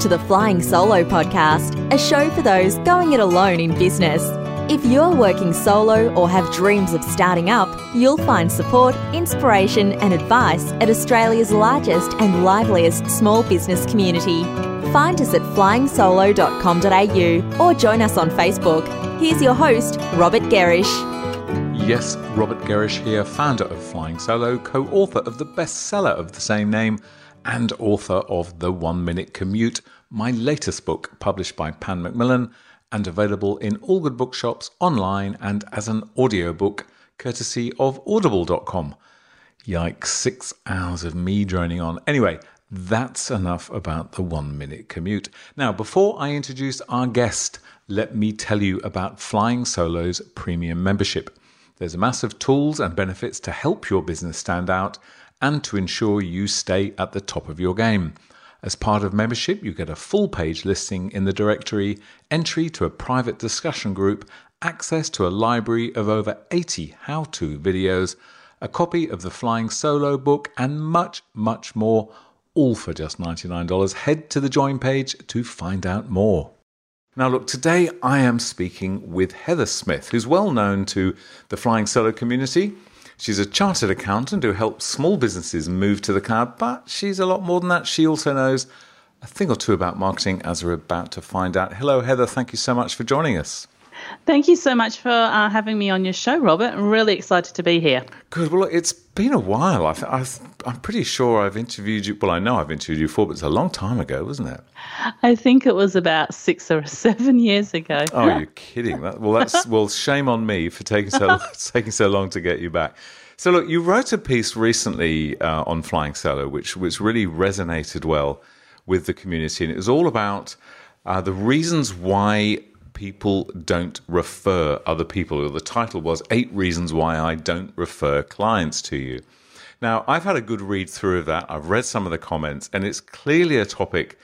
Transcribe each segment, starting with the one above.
to the Flying Solo podcast, a show for those going it alone in business. If you're working solo or have dreams of starting up, you'll find support, inspiration, and advice at Australia's largest and liveliest small business community. Find us at flyingsolo.com.au or join us on Facebook. Here's your host, Robert Gerrish. Yes, Robert Gerrish here, founder of Flying Solo, co author of the bestseller of the same name, and author of The One Minute Commute, my latest book published by Pan Macmillan and available in all good bookshops, online, and as an audiobook courtesy of audible.com. Yikes, six hours of me droning on. Anyway, that's enough about the one minute commute. Now, before I introduce our guest, let me tell you about Flying Solo's premium membership. There's a mass of tools and benefits to help your business stand out and to ensure you stay at the top of your game. As part of membership, you get a full page listing in the directory, entry to a private discussion group, access to a library of over 80 how to videos, a copy of the Flying Solo book, and much, much more, all for just $99. Head to the join page to find out more. Now, look, today I am speaking with Heather Smith, who's well known to the Flying Solo community. She's a chartered accountant who helps small businesses move to the cloud, but she's a lot more than that. She also knows a thing or two about marketing, as we're about to find out. Hello, Heather. Thank you so much for joining us. Thank you so much for uh, having me on your show, Robert. I'm really excited to be here. Good. Well, look, it's been a while. I am pretty sure I've interviewed you. Well, I know I've interviewed you before, but it's a long time ago, wasn't it? I think it was about six or seven years ago. Oh, you're kidding! That, well, that's well, shame on me for taking so taking so long to get you back. So, look, you wrote a piece recently uh, on Flying Solo, which which really resonated well with the community, and it was all about uh, the reasons why people don't refer other people. The title was Eight Reasons Why I Don't Refer Clients to You. Now, I've had a good read through of that. I've read some of the comments, and it's clearly a topic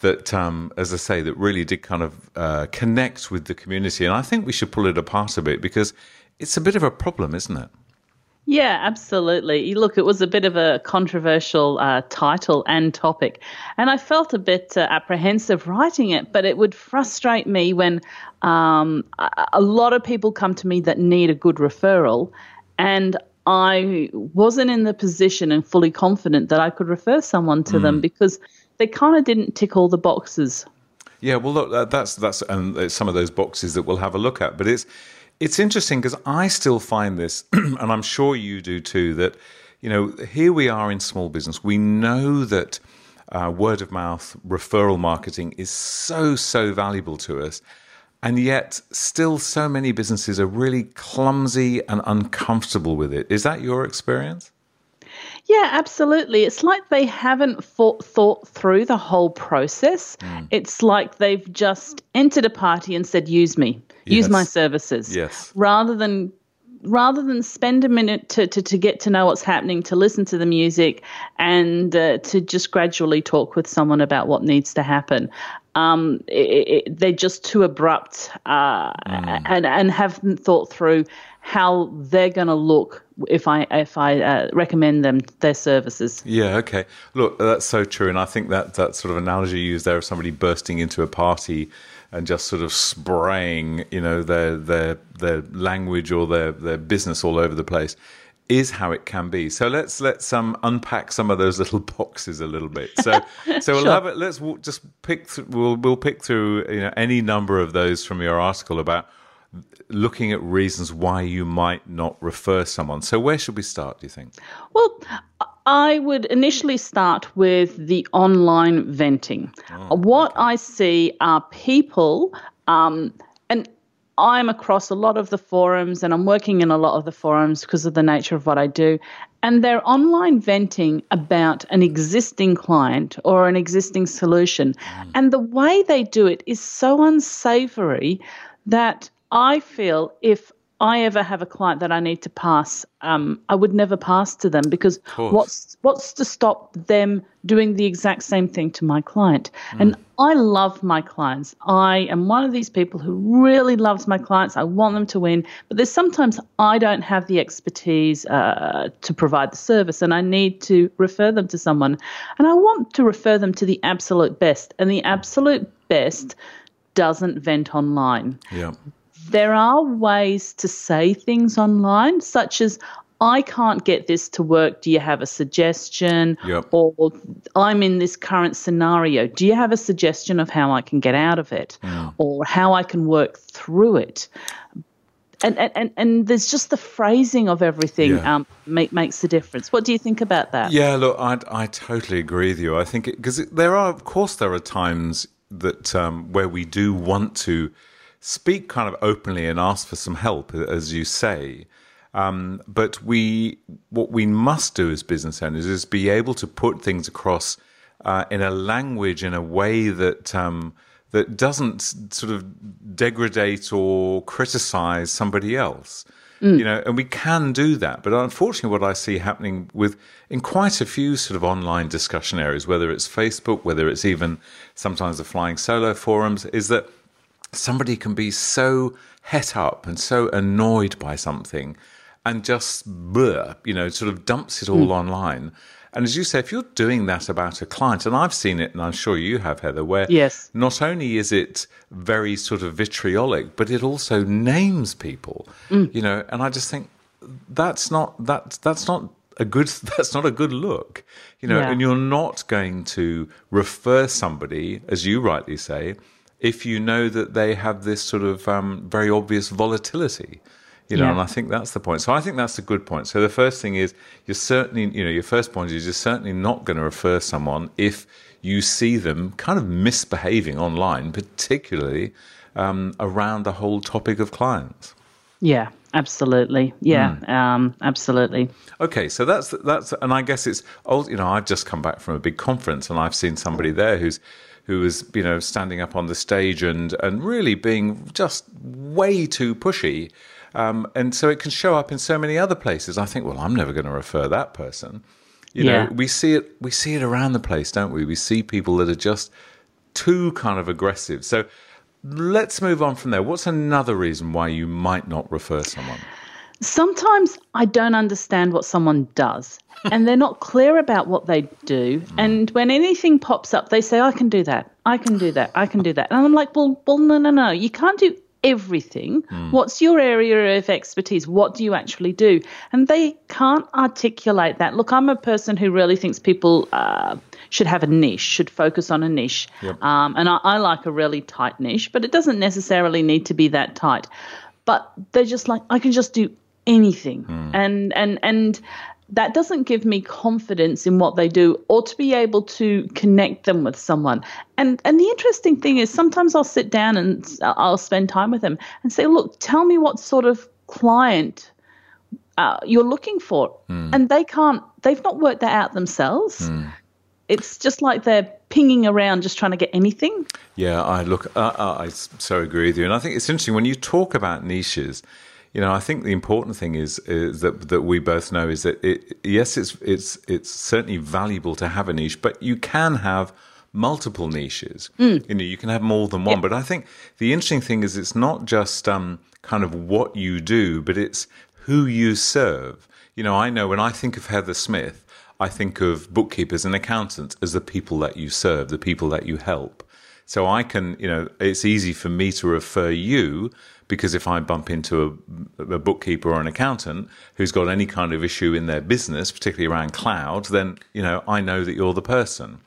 that, um, as I say, that really did kind of uh, connect with the community. And I think we should pull it apart a bit because it's a bit of a problem, isn't it? Yeah, absolutely. Look, it was a bit of a controversial uh, title and topic, and I felt a bit uh, apprehensive writing it, but it would frustrate me when um, a lot of people come to me that need a good referral, and I wasn't in the position and fully confident that I could refer someone to mm. them because they kind of didn't tick all the boxes. Yeah, well, look, that's that's and some of those boxes that we'll have a look at, but it's it's interesting because I still find this, and I'm sure you do too, that, you know, here we are in small business. We know that uh, word of mouth referral marketing is so, so valuable to us. And yet, still, so many businesses are really clumsy and uncomfortable with it. Is that your experience? Yeah, absolutely. It's like they haven't thought, thought through the whole process. Mm. It's like they've just entered a party and said, use me, yes. use my services. Yes. Rather than rather than spend a minute to, to, to get to know what's happening, to listen to the music, and uh, to just gradually talk with someone about what needs to happen. Um, it, it, they're just too abrupt uh, mm. and, and haven't thought through how they're going to look if I if I uh, recommend them their services. Yeah, okay. Look, that's so true, and I think that that sort of analogy you used there of somebody bursting into a party and just sort of spraying, you know, their their their language or their their business all over the place is how it can be. So let's let's um unpack some of those little boxes a little bit. So so we'll have it. Let's just pick. Th- we'll we'll pick through you know any number of those from your article about looking at reasons why you might not refer someone. So, where should we start, do you think? Well, I would initially start with the online venting. Oh, what okay. I see are people, um, and I'm across a lot of the forums and I'm working in a lot of the forums because of the nature of what I do. And they're online venting about an existing client or an existing solution. Mm. And the way they do it is so unsavory that I feel if I ever have a client that I need to pass, um, I would never pass to them because what's what's to stop them doing the exact same thing to my client? Mm. And I love my clients. I am one of these people who really loves my clients. I want them to win, but there's sometimes I don't have the expertise uh, to provide the service, and I need to refer them to someone, and I want to refer them to the absolute best, and the absolute best doesn't vent online. Yeah there are ways to say things online, such as, I can't get this to work. Do you have a suggestion? Yep. Or I'm in this current scenario. Do you have a suggestion of how I can get out of it mm. or how I can work through it? And, and, and there's just the phrasing of everything yeah. um, make, makes the difference. What do you think about that? Yeah, look, I, I totally agree with you. I think because there are, of course, there are times that um, where we do want to speak kind of openly and ask for some help, as you say. Um, but we, what we must do as business owners is be able to put things across uh, in a language in a way that um, that doesn't sort of degrade or criticize somebody else. Mm. You know, and we can do that. But unfortunately, what I see happening with in quite a few sort of online discussion areas, whether it's Facebook, whether it's even sometimes the flying solo forums, is that somebody can be so het up and so annoyed by something and just you know, sort of dumps it all mm. online. And as you say, if you're doing that about a client, and I've seen it, and I'm sure you have, Heather, where yes. not only is it very sort of vitriolic, but it also names people, mm. you know. And I just think that's not that's that's not a good that's not a good look, you know. Yeah. And you're not going to refer somebody, as you rightly say, if you know that they have this sort of um, very obvious volatility you know yeah. and i think that's the point. So i think that's a good point. So the first thing is you're certainly you know your first point is you're certainly not going to refer someone if you see them kind of misbehaving online particularly um, around the whole topic of clients. Yeah absolutely. Yeah mm. um, absolutely. Okay so that's that's and i guess it's old you know i've just come back from a big conference and i've seen somebody there who's who was you know standing up on the stage and and really being just way too pushy. Um, and so it can show up in so many other places. I think, well, I'm never going to refer that person. You yeah. know, we see it we see it around the place, don't we? We see people that are just too kind of aggressive. So let's move on from there. What's another reason why you might not refer someone? Sometimes I don't understand what someone does and they're not clear about what they do. And when anything pops up, they say, I can do that. I can do that. I can do that. And I'm like, well, well, no, no, no. You can't do everything. Mm. What's your area of expertise? What do you actually do? And they can't articulate that. Look, I'm a person who really thinks people uh, should have a niche, should focus on a niche. Yep. Um, and I, I like a really tight niche, but it doesn't necessarily need to be that tight. But they're just like, I can just do anything. Mm. And and and that doesn't give me confidence in what they do or to be able to connect them with someone. And and the interesting thing is sometimes I'll sit down and I'll spend time with them and say, "Look, tell me what sort of client uh, you're looking for." Mm. And they can't they've not worked that out themselves. Mm. It's just like they're pinging around just trying to get anything. Yeah, I look uh, I so agree with you. And I think it's interesting when you talk about niches, you know, I think the important thing is, is that that we both know is that it, yes, it's it's it's certainly valuable to have a niche, but you can have multiple niches. Mm. You know, you can have more than one. But I think the interesting thing is it's not just um, kind of what you do, but it's who you serve. You know, I know when I think of Heather Smith, I think of bookkeepers and accountants as the people that you serve, the people that you help. So I can, you know, it's easy for me to refer you because if I bump into a, a, bookkeeper or an accountant who's got any kind of issue in their business, particularly around cloud, then you know I know that you're the person.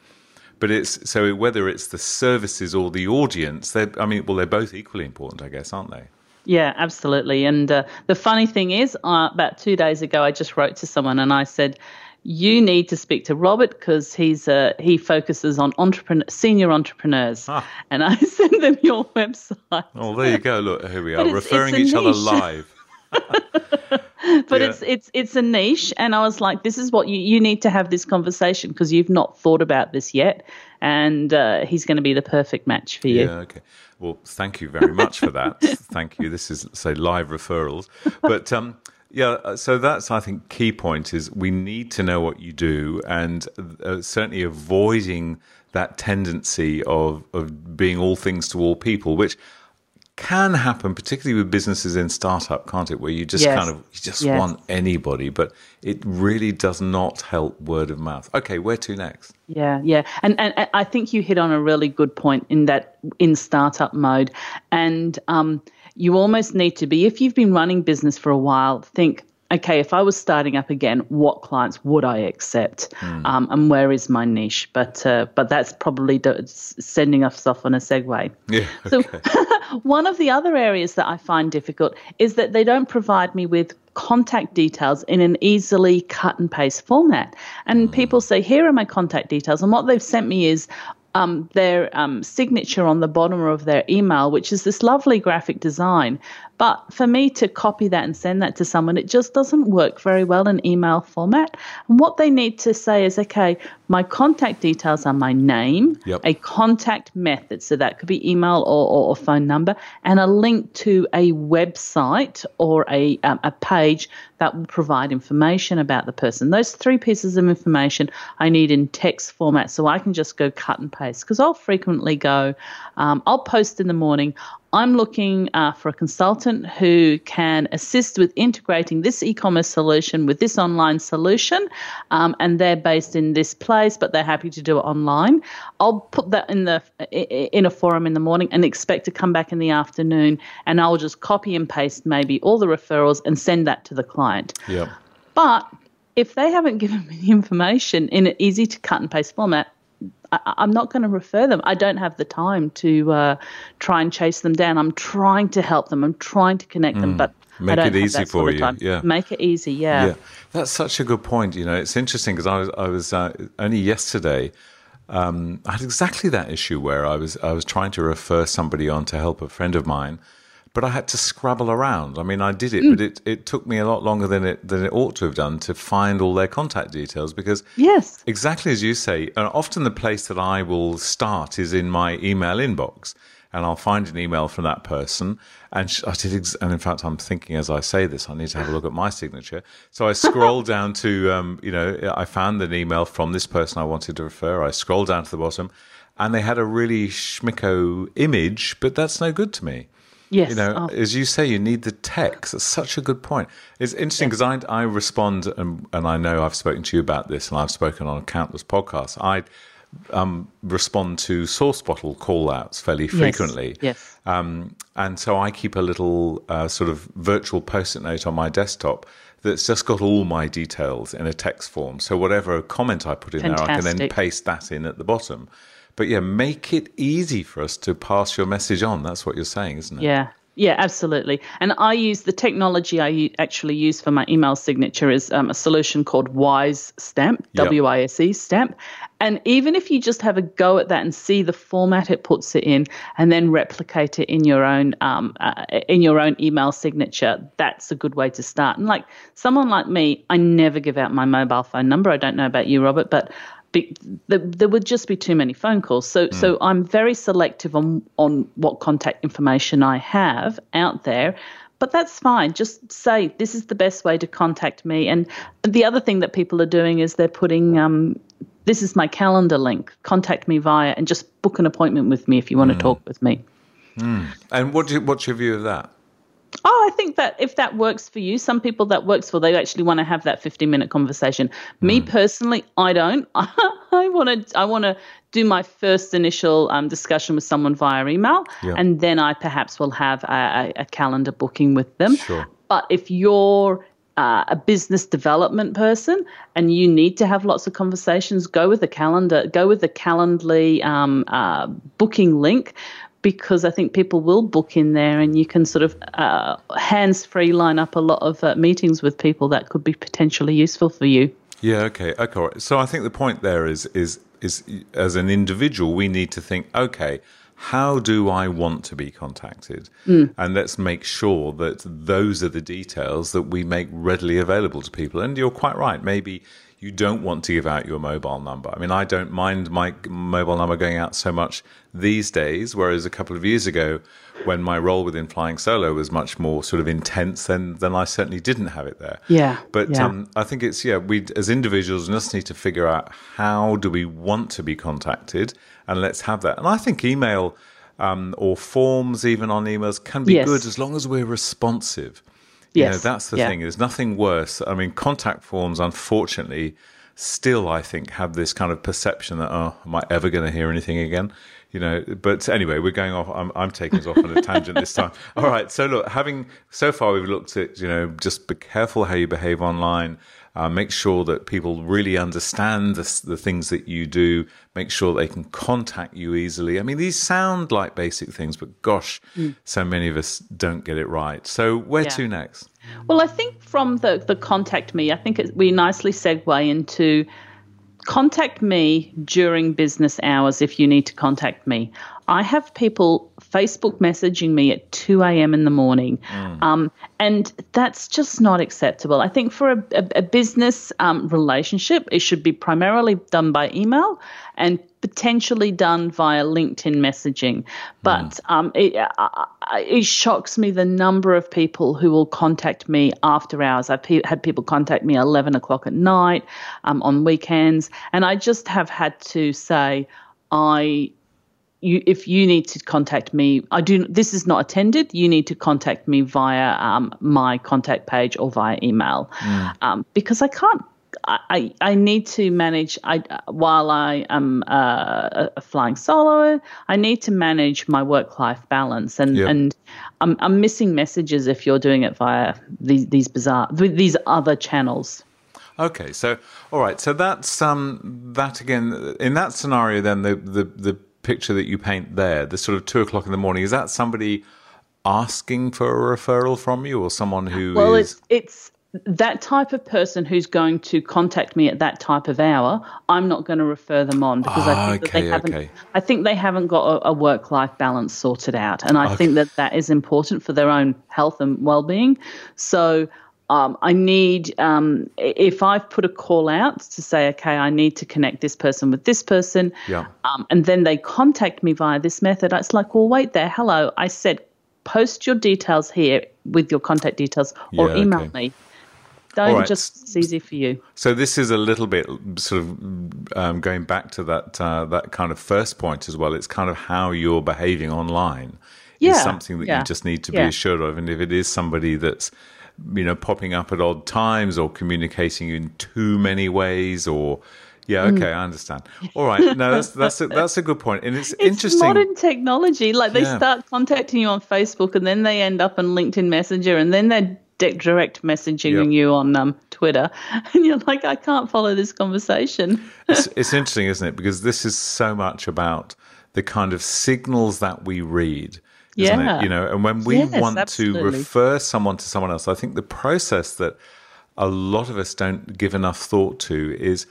But it's so whether it's the services or the audience, they I mean, well, they're both equally important, I guess, aren't they? Yeah, absolutely. And uh, the funny thing is, uh, about two days ago, I just wrote to someone and I said, you need to speak to Robert because he's uh, he focuses on entrepreneur, senior entrepreneurs, ah. and I send them your website. Oh, there you go. Look, here we are, referring it's each niche. other live. but yeah. it's it's it's a niche, and I was like, this is what you you need to have this conversation because you've not thought about this yet, and uh, he's going to be the perfect match for you. Yeah, okay. Well, thank you very much for that. thank you. This is say live referrals, but um, yeah. uh, So that's I think key point is we need to know what you do, and uh, certainly avoiding that tendency of of being all things to all people, which can happen, particularly with businesses in startup, can't it? Where you just Yes. kind of you just Yes. want anybody, but it really does not help word of mouth. Okay, where to next? Yeah, yeah, and, and and I think you hit on a really good point in that in startup mode, and um, you almost need to be if you've been running business for a while. Think, okay, if I was starting up again, what clients would I accept, um, and where is my niche? But uh, but that's probably do- sending us off on a segue. Yeah. So, one of the other areas that I find difficult is that they don't provide me with contact details in an easily cut and paste format. And people say, Here are my contact details. And what they've sent me is um, their um, signature on the bottom of their email, which is this lovely graphic design. But for me to copy that and send that to someone, it just doesn't work very well in email format. And what they need to say is, okay, my contact details are my name, Yep. a contact method, so that could be email or, or, or phone number, and a link to a website or a, um, a page that will provide information about the person. Those three pieces of information I need in text format so I can just go cut and paste because I'll frequently go, um, I'll post in the morning. I'm looking uh, for a consultant who can assist with integrating this e-commerce solution with this online solution, um, and they're based in this place, but they're happy to do it online. I'll put that in the in a forum in the morning and expect to come back in the afternoon, and I'll just copy and paste maybe all the referrals and send that to the client. Yeah. But if they haven't given me the information in an easy to cut and paste format, I, I'm not going to refer them. I don't have the time to uh, try and chase them down. I'm trying to help them. I'm trying to connect them, but I Mm. Make it easy for you, time. yeah. make it easy. Yeah, Yeah, that's such a good point. You know, it's interesting because I was, I was uh, only yesterday. Um, I had exactly that issue where I was, I was trying to refer somebody on to help a friend of mine, but I had to scrabble around. I mean, I did it, Mm. but it, it took me a lot longer than it than it ought to have done to find all their contact details because Yes. Exactly as you say, and often the place that I will start is in my email inbox, and I'll find an email from that person. And I did, ex- and in fact, I'm thinking as I say this, I need to have a look at my signature. So I scroll down to, um, you know, I found an email from this person I wanted to refer. I scroll down to the bottom, and they had a really schmicko image, but that's no good to me. Yes. You know, Oh, as you say, you need the text. That's such a good point. It's interesting because I, I respond, and, and I know I've spoken to you about this, and I've spoken on countless podcasts. I um, respond to SourceBottle call outs fairly frequently. Yes. Um, and so I keep a little uh, sort of virtual post it note on my desktop that's just got all my details in a text form. So whatever comment I put in there, I can then paste that in at the bottom. But yeah, make it easy for us to pass your message on. That's what you're saying, isn't it? Yeah. Yeah, absolutely. And I use the technology I actually use for my email signature is um, a solution called WiseStamp, Yep. W I S E Stamp. And even if you just have a go at that and see the format it puts it in, and then replicate it in your own um, uh, in your own email signature, that's a good way to start. And like someone like me, I never give out my mobile phone number. I don't know about you, Robert, but be, there, there would just be too many phone calls. So, so mm. I'm very selective on on what contact information I have out there. But that's fine. Just say this is the best way to contact me. And the other thing that people are doing is they're putting um, this is my calendar link. Contact me via and just book an appointment with me if you want to mm. talk with me. Mm. And what do you, what's your view of that? Oh, I think that if that works for you, some people that works for, they actually want to have that 15 minute conversation. Me personally, I don't. I want to, I want to do my first initial um, discussion with someone via email, Yeah. and then I perhaps will have a, a, a calendar booking with them. Sure. But if you're uh, a business development person and you need to have lots of conversations, go with the calendar, go with the Calendly um, uh, booking link because I think people will book in there and you can sort of uh, hands free line up a lot of uh, meetings with people that could be potentially useful for you. Yeah. Okay. Okay. right. So I think the point there is is is as an individual, we need to think, okay, how do I want to be contacted? And let's make sure that those are the details that we make readily available to people. And you're quite right. Maybe you don't want to give out your mobile number. I mean, I don't mind my mobile number going out so much these days, whereas a couple of years ago, when my role within Flying Solo was much more sort of intense, then then I certainly didn't have it there. Yeah. But yeah. Um, I think it's yeah, we as individuals just need to figure out how do we want to be contacted, and let's have that. And I think email. Um, or forms, even on emails, can be Yes. good as long as we're responsive. You know, that's the Yeah. thing. There's nothing worse. I mean, contact forms, unfortunately, still, I think, have this kind of perception that, oh, am I ever going to hear anything again? You know, but anyway, we're going off. I'm, I'm taking us off on a tangent this time. All right. So, look, having so far, we've looked at, you know, just be careful how you behave online. Uh, make sure that people really understand the, the things that you do. Make sure they can contact you easily. I mean, these sound like basic things, but gosh, so many of us don't get it right. So, where Yeah. to next? Well, I think from the, the contact me, I think it, we nicely segue into contact me during business hours if you need to contact me. I have people Facebook messaging me at 2 a.m. in the morning, um, and that's just not acceptable. I think for a, a, a business um, relationship, it should be primarily done by email and potentially done via LinkedIn messaging. But um, it, uh, it shocks me the number of people who will contact me after hours. I've pe- had people contact me 11 o'clock at night, um, on weekends, and I just have had to say, I you, if you need to contact me, I do. This is not attended. You need to contact me via um, my contact page or via email, um, because I can't. I, I need to manage. I while I am uh, a, flying solo, I need to manage my work life balance, and Yeah. and I'm I'm missing messages if you're doing it via these these bizarre these other channels. Okay, so all right, so that's um that again in that scenario. Then the the the picture that you paint there, the sort of two o'clock in the morning, is that somebody asking for a referral from you, or someone who Well, is- it's it's that type of person who's going to contact me at that type of hour. I'm not going to refer them on because I think that ah, Okay, they haven't. okay. I think they haven't got a, a work life balance sorted out, and I think that that is important for their own health and well being. So. Um, I need, um, if I've put a call out to say, okay, I need to connect this person with this person, Yeah. um, and then they contact me via this method, it's like, well, wait there, hello, I said post your details here with your contact details or Yeah, email okay. me. Don't right. just, it's easy for you. So this is a little bit sort of um, going back to that uh, that kind of first point as well. It's kind of how you're behaving online Yeah, is something that you just need to be assured of. And if it is somebody that's you know popping up at odd times or communicating in too many ways or yeah, Mm. okay, I understand. All right, no, that's that's a, that's a good point, and it's, It's interesting. modern technology. Like they Yeah. start contacting you on Facebook and then they end up on LinkedIn Messenger and then they're direct messaging Yep. you on um, Twitter. And you're like, I can't follow this conversation. it's, it's interesting, isn't it? Because this is so much about the kind of signals that we read. Isn't Yeah. it? You know, and when we Yes, want to refer someone to someone else, I think the process that a lot of us don't give enough thought to is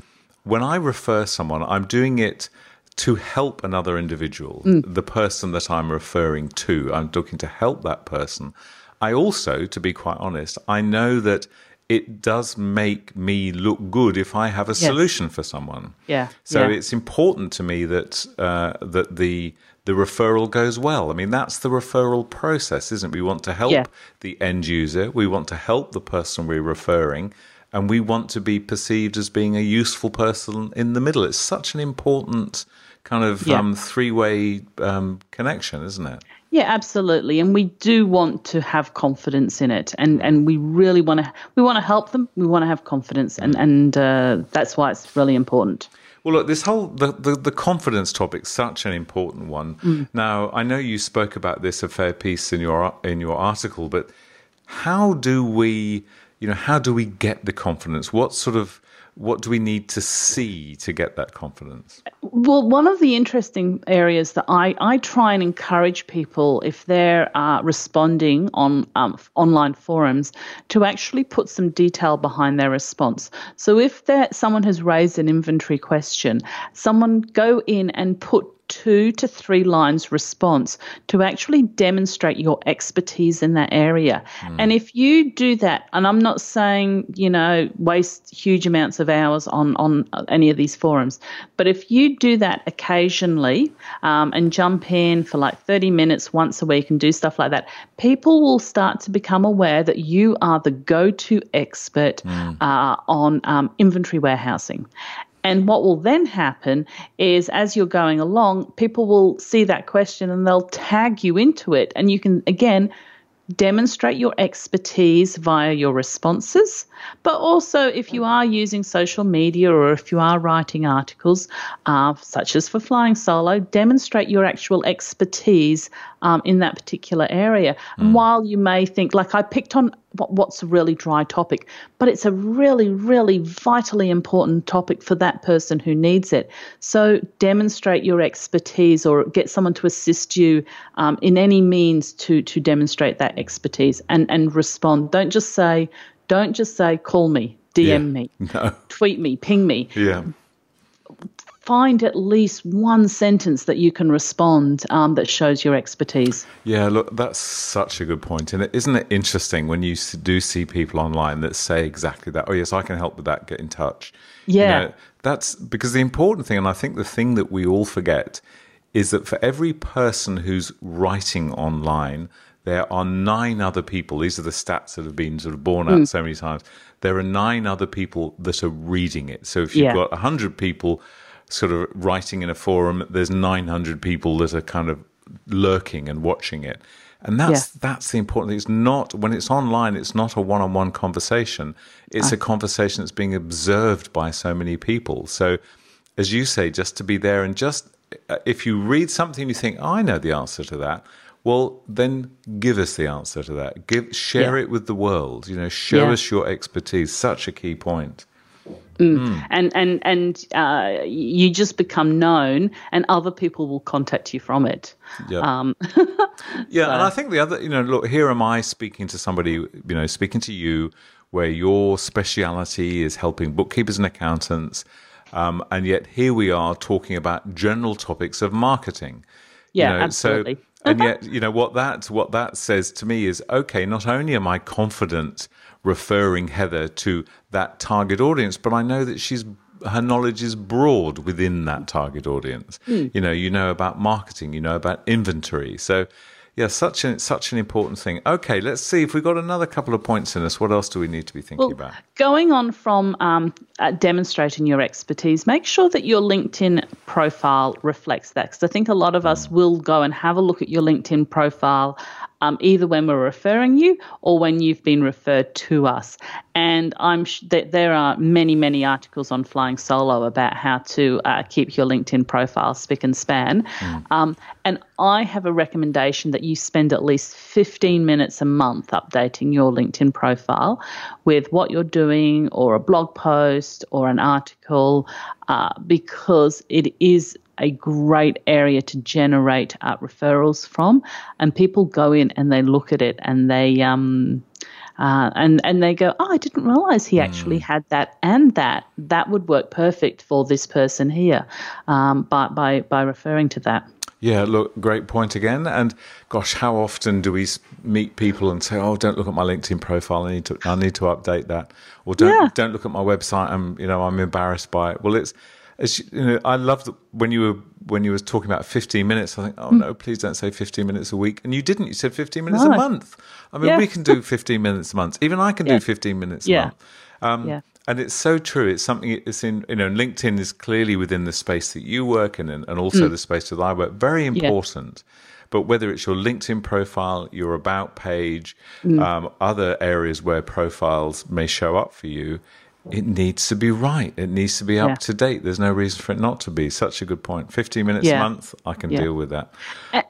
when I refer someone, I'm doing it to help another individual, Mm. the person that I'm referring to. I'm looking to help that person. I also, to be quite honest, I know that it does make me look good if I have a solution for someone. Yeah, So yeah. it's important to me that uh, that the the referral goes well. I mean, that's the referral process, isn't it? We want to help Yeah. the end user. We want to help the person we're referring, and we want to be perceived as being a useful person in the middle. It's such an important kind of Yeah. um, three way um, connection, isn't it? Yeah, absolutely. And we do want to have confidence in it, and and we really want to we want to help them. We want to have confidence, and and uh, that's why it's really important. Well, look, this whole the, the, the confidence topic such an important one. Mm. Now, I know you spoke about this a fair piece in your in your article, but how do we, you know, how do we get the confidence? What sort of what do we need to see to get that confidence? Well, one of the interesting areas that I, I try and encourage people, if they're uh, responding on um, online forums, to actually put some detail behind their response. So if someone has raised an inventory question, someone go in and put two to three lines response to actually demonstrate your expertise in that area. Mm. And if you do that, and I'm not saying, you know, waste huge amounts of hours on, on any of these forums, but if you do that occasionally um, and jump in for like 30 minutes once a week and do stuff like that, people will start to become aware that you are the go to expert mm. uh, on um, inventory warehousing. And what will then happen is as you're going along, people will see that question and they'll tag you into it. And you can, again, demonstrate your expertise via your responses, but also if you are using social media or if you are writing articles, uh, such as for Flying Solo, demonstrate your actual expertise um, in that particular area. Mm. And while you may think, like I picked on what, what's a really dry topic, but it's a really, really vitally important topic for that person who needs it. So demonstrate your expertise or get someone to assist you um, in any means to to demonstrate that expertise and and respond. Don't just say, don't just say, call me, DM yeah. me, no. tweet me, ping me. Yeah find at least one sentence that you can respond um, that shows your expertise. Yeah, look, that's such a good point. And isn't it interesting when you do see people online that say exactly that? Oh, yes, I can help with that. Get in touch. Yeah. You know, that's because the important thing, and I think the thing that we all forget, is that for every person who's writing online, there are nine other people. These are the stats that have been sort of borne out mm. so many times. There are nine other people that are reading it. So if you've yeah. got 100 people sort of writing in a forum, there's 900 people that are kind of lurking and watching it. And that's yeah. that's the important thing. It's not when it's online. It's not a one-on-one conversation. It's a conversation that's being observed by so many people. So, as you say, just to be there and just uh, if you read something, you think, oh, "I know the answer to that." Well, then give us the answer to that. Give share yeah. it with the world. You know, show yeah. us your expertise. Such a key point. Mm. Mm. And and and uh, you just become known, and other people will contact you from it. Yeah, um, yeah. So. And I think the other, you know, look, here am I speaking to somebody, you know, speaking to you, where your speciality is helping bookkeepers and accountants, um, and yet here we are talking about general topics of marketing. Yeah, you know, absolutely. So, and yet, you know what that what that says to me is okay. Not only am I confident referring Heather to that target audience, but I know that she's her knowledge is broad within that target audience. Mm. You know, you know about marketing, you know about inventory. So yeah, such an such an important thing. Okay, let's see if we've got another couple of points in us. What else do we need to be thinking well, about? Going on from um, uh, demonstrating your expertise, make sure that your LinkedIn profile reflects that. Because I think a lot of us mm. will go and have a look at your LinkedIn profile um, either when we're referring you or when you've been referred to us. And I'm sh- that there are many, many articles on flying solo about how to uh, keep your LinkedIn profile spick and span. Mm. Um, and I have a recommendation that you spend at least 15 minutes a month updating your LinkedIn profile with what you're doing, or a blog post, or an article, uh, because it is a great area to generate uh, referrals from. And people go in and they look at it and they um, uh, and and they go, oh, I didn't realize he actually mm. had that and that. That would work perfect for this person here, um, by by by referring to that. Yeah, look, great point again. And gosh, how often do we meet people and say, "Oh, don't look at my LinkedIn profile. I need to, I need to update that," or "Don't, yeah. don't look at my website. I'm, you know, I'm embarrassed by it." Well, it's as you know, I love when you were when you were talking about 15 minutes. I think, oh mm. no, please don't say 15 minutes a week. And you didn't. You said 15 minutes no. a month. I mean, yeah. we can do 15 minutes a month. Even I can yeah. do 15 minutes a yeah. month. Um, yeah. And it's so true. It's something. It's in you know, LinkedIn is clearly within the space that you work in, and, and also mm. the space that I work. Very important. But whether it's your LinkedIn profile, your about page, mm. um, other areas where profiles may show up for you, it needs to be right. It needs to be up yeah. to date. There's no reason for it not to be. Such a good point. 15 minutes yeah. a month, I can yeah. deal with that.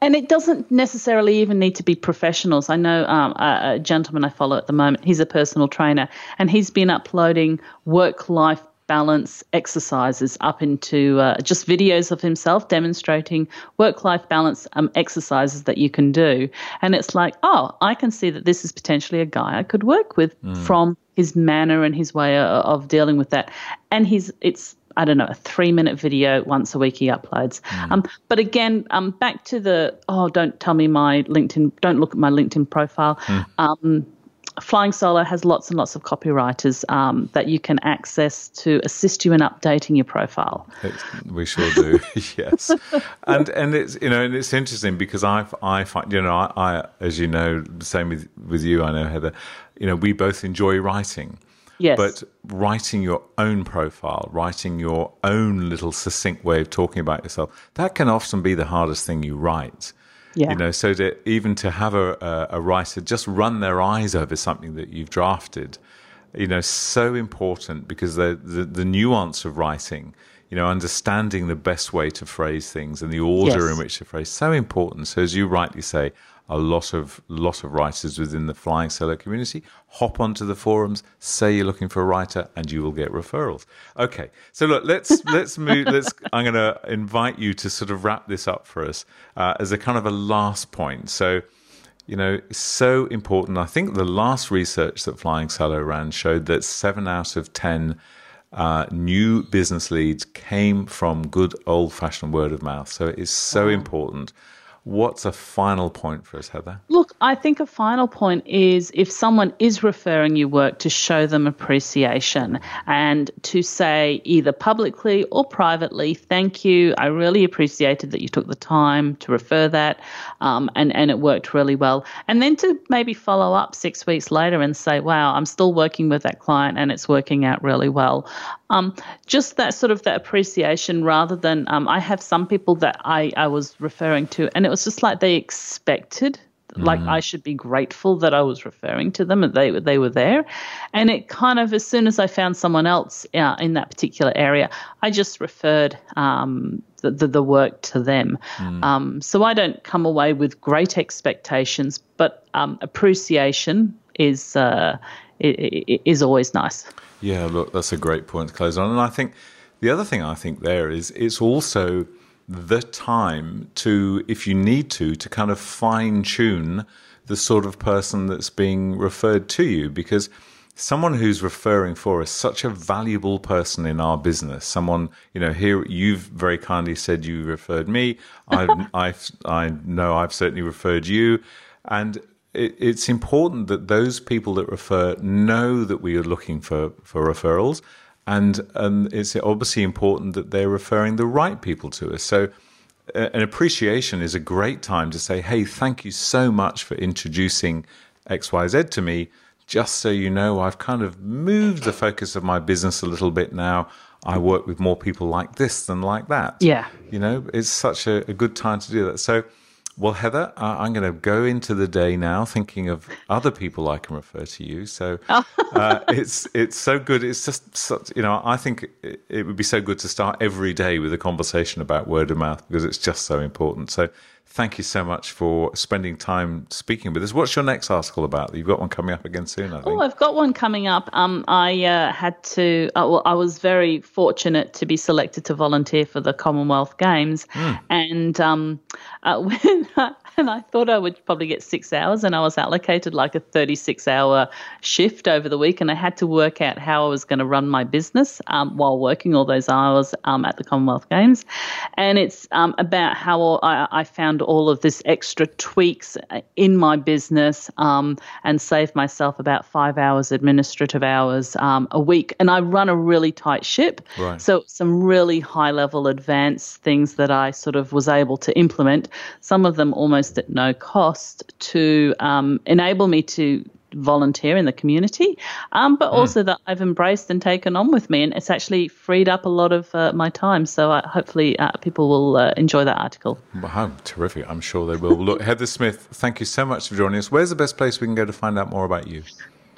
And it doesn't necessarily even need to be professionals. I know um, a, a gentleman I follow at the moment, he's a personal trainer, and he's been uploading work life balance exercises up into uh, just videos of himself demonstrating work life balance um, exercises that you can do. And it's like, oh, I can see that this is potentially a guy I could work with mm. from his manner and his way of dealing with that. And he's it's I don't know, a three minute video once a week he uploads. Mm. Um, but again, um, back to the, oh, don't tell me my LinkedIn, don't look at my LinkedIn profile. Mm. Um, Flying Solo has lots and lots of copywriters um, that you can access to assist you in updating your profile. we sure do, yes. And and it's you know and it's interesting because I I find you know I, I as you know the same with with you I know Heather, you know we both enjoy writing. Yes. But writing your own profile, writing your own little succinct way of talking about yourself, that can often be the hardest thing you write. Yeah. You know, so that even to have a, a, writer just run their eyes over something that you've drafted, you know, so important because the, the, the nuance of writing, you know, understanding the best way to phrase things and the order yes. in which to phrase, so important. So as you rightly say, a lot of lot of writers within the flying solo community. Hop onto the forums, say you're looking for a writer, and you will get referrals. Okay, so look, let's let's move. Let's. I'm going to invite you to sort of wrap this up for us uh, as a kind of a last point. So. You know, so important. I think the last research that Flying Solo ran showed that seven out of 10 uh, new business leads came from good old fashioned word of mouth. So it is so wow. important What's a final point for us, Heather? Look, I think a final point is if someone is referring you work to show them appreciation and to say either publicly or privately, thank you. I really appreciated that you took the time to refer that um, and, and it worked really well. And then to maybe follow up six weeks later and say, wow, I'm still working with that client and it's working out really well. Um, just that sort of that appreciation rather than um, I have some people that I, I was referring to and it was just like they expected like mm. I should be grateful that I was referring to them and they they were there, and it kind of as soon as I found someone else uh, in that particular area, I just referred um, the, the, the work to them. Mm. Um, so I don't come away with great expectations, but um, appreciation is uh, is always nice. Yeah, look, that's a great point to close on, and I think the other thing I think there is it's also the time to, if you need to, to kind of fine tune the sort of person that's being referred to you. Because someone who's referring for us such a valuable person in our business. Someone you know here you've very kindly said you referred me. I i i know i've certainly referred you. And it's important that those people that refer know that we are looking for for referrals and um, it's obviously important that they're referring the right people to us. So, uh, an appreciation is a great time to say, "Hey, thank you so much for introducing X, Y, Z to me." Just so you know, I've kind of moved the focus of my business a little bit now. I work with more people like this than like that. Yeah. You know, it's such a, a good time to do that. So, well, Heather, uh, I'm going to go into the day now thinking of other people I can refer to you. So oh. uh, it's it's so good. It's just such, you know I think it, it, would be so good to start every day with a conversation about word of mouth because it's just so important. So thank you so much for spending time speaking with us. What's your next article about? You've got one coming up again soon, I think. Oh, I've got one coming up. Um, I uh, had to. Uh, well, I was very fortunate to be selected to volunteer for the Commonwealth Games, mm. and um, uh, when and I thought I would probably get six hours, and I was allocated like a 36 hour shift over the week, and I had to work out how I was going to run my business um, while working all those hours um, at the Commonwealth Games. And it's um, about how I, I, found all of this extra tweaks uh, in my business um, and saved myself about five hours administrative hours um, a week. And I run a really tight ship. Right. So some really high level advanced things that I sort of was able to implement, some of them almost almost at no cost to um, enable me to volunteer in the community, um, but mm. also that I've embraced and taken on with me. And it's actually freed up a lot of uh, my time. So uh, hopefully uh, people will uh, enjoy that article. Wow, terrific. I'm sure they will. Look, Heather Smith, thank you so much for joining us. Where's the best place we can go to find out more about you?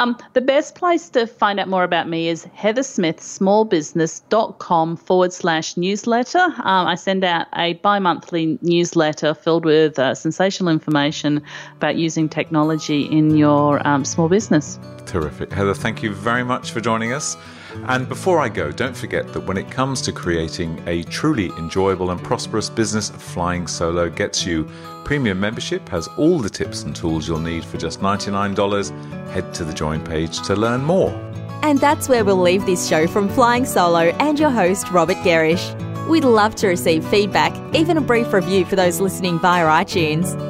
Um, the best place to find out more about me is heathersmithsmallbusiness.com forward slash newsletter. Um, I send out a bi monthly newsletter filled with uh, sensational information about using technology in your um, small business. Terrific. Heather, thank you very much for joining us. And before I go, don't forget that when it comes to creating a truly enjoyable and prosperous business, Flying Solo gets you. Premium membership has all the tips and tools you'll need for just $99. Head to the join page to learn more. And that's where we'll leave this show from Flying Solo and your host, Robert Gerrish. We'd love to receive feedback, even a brief review for those listening via iTunes.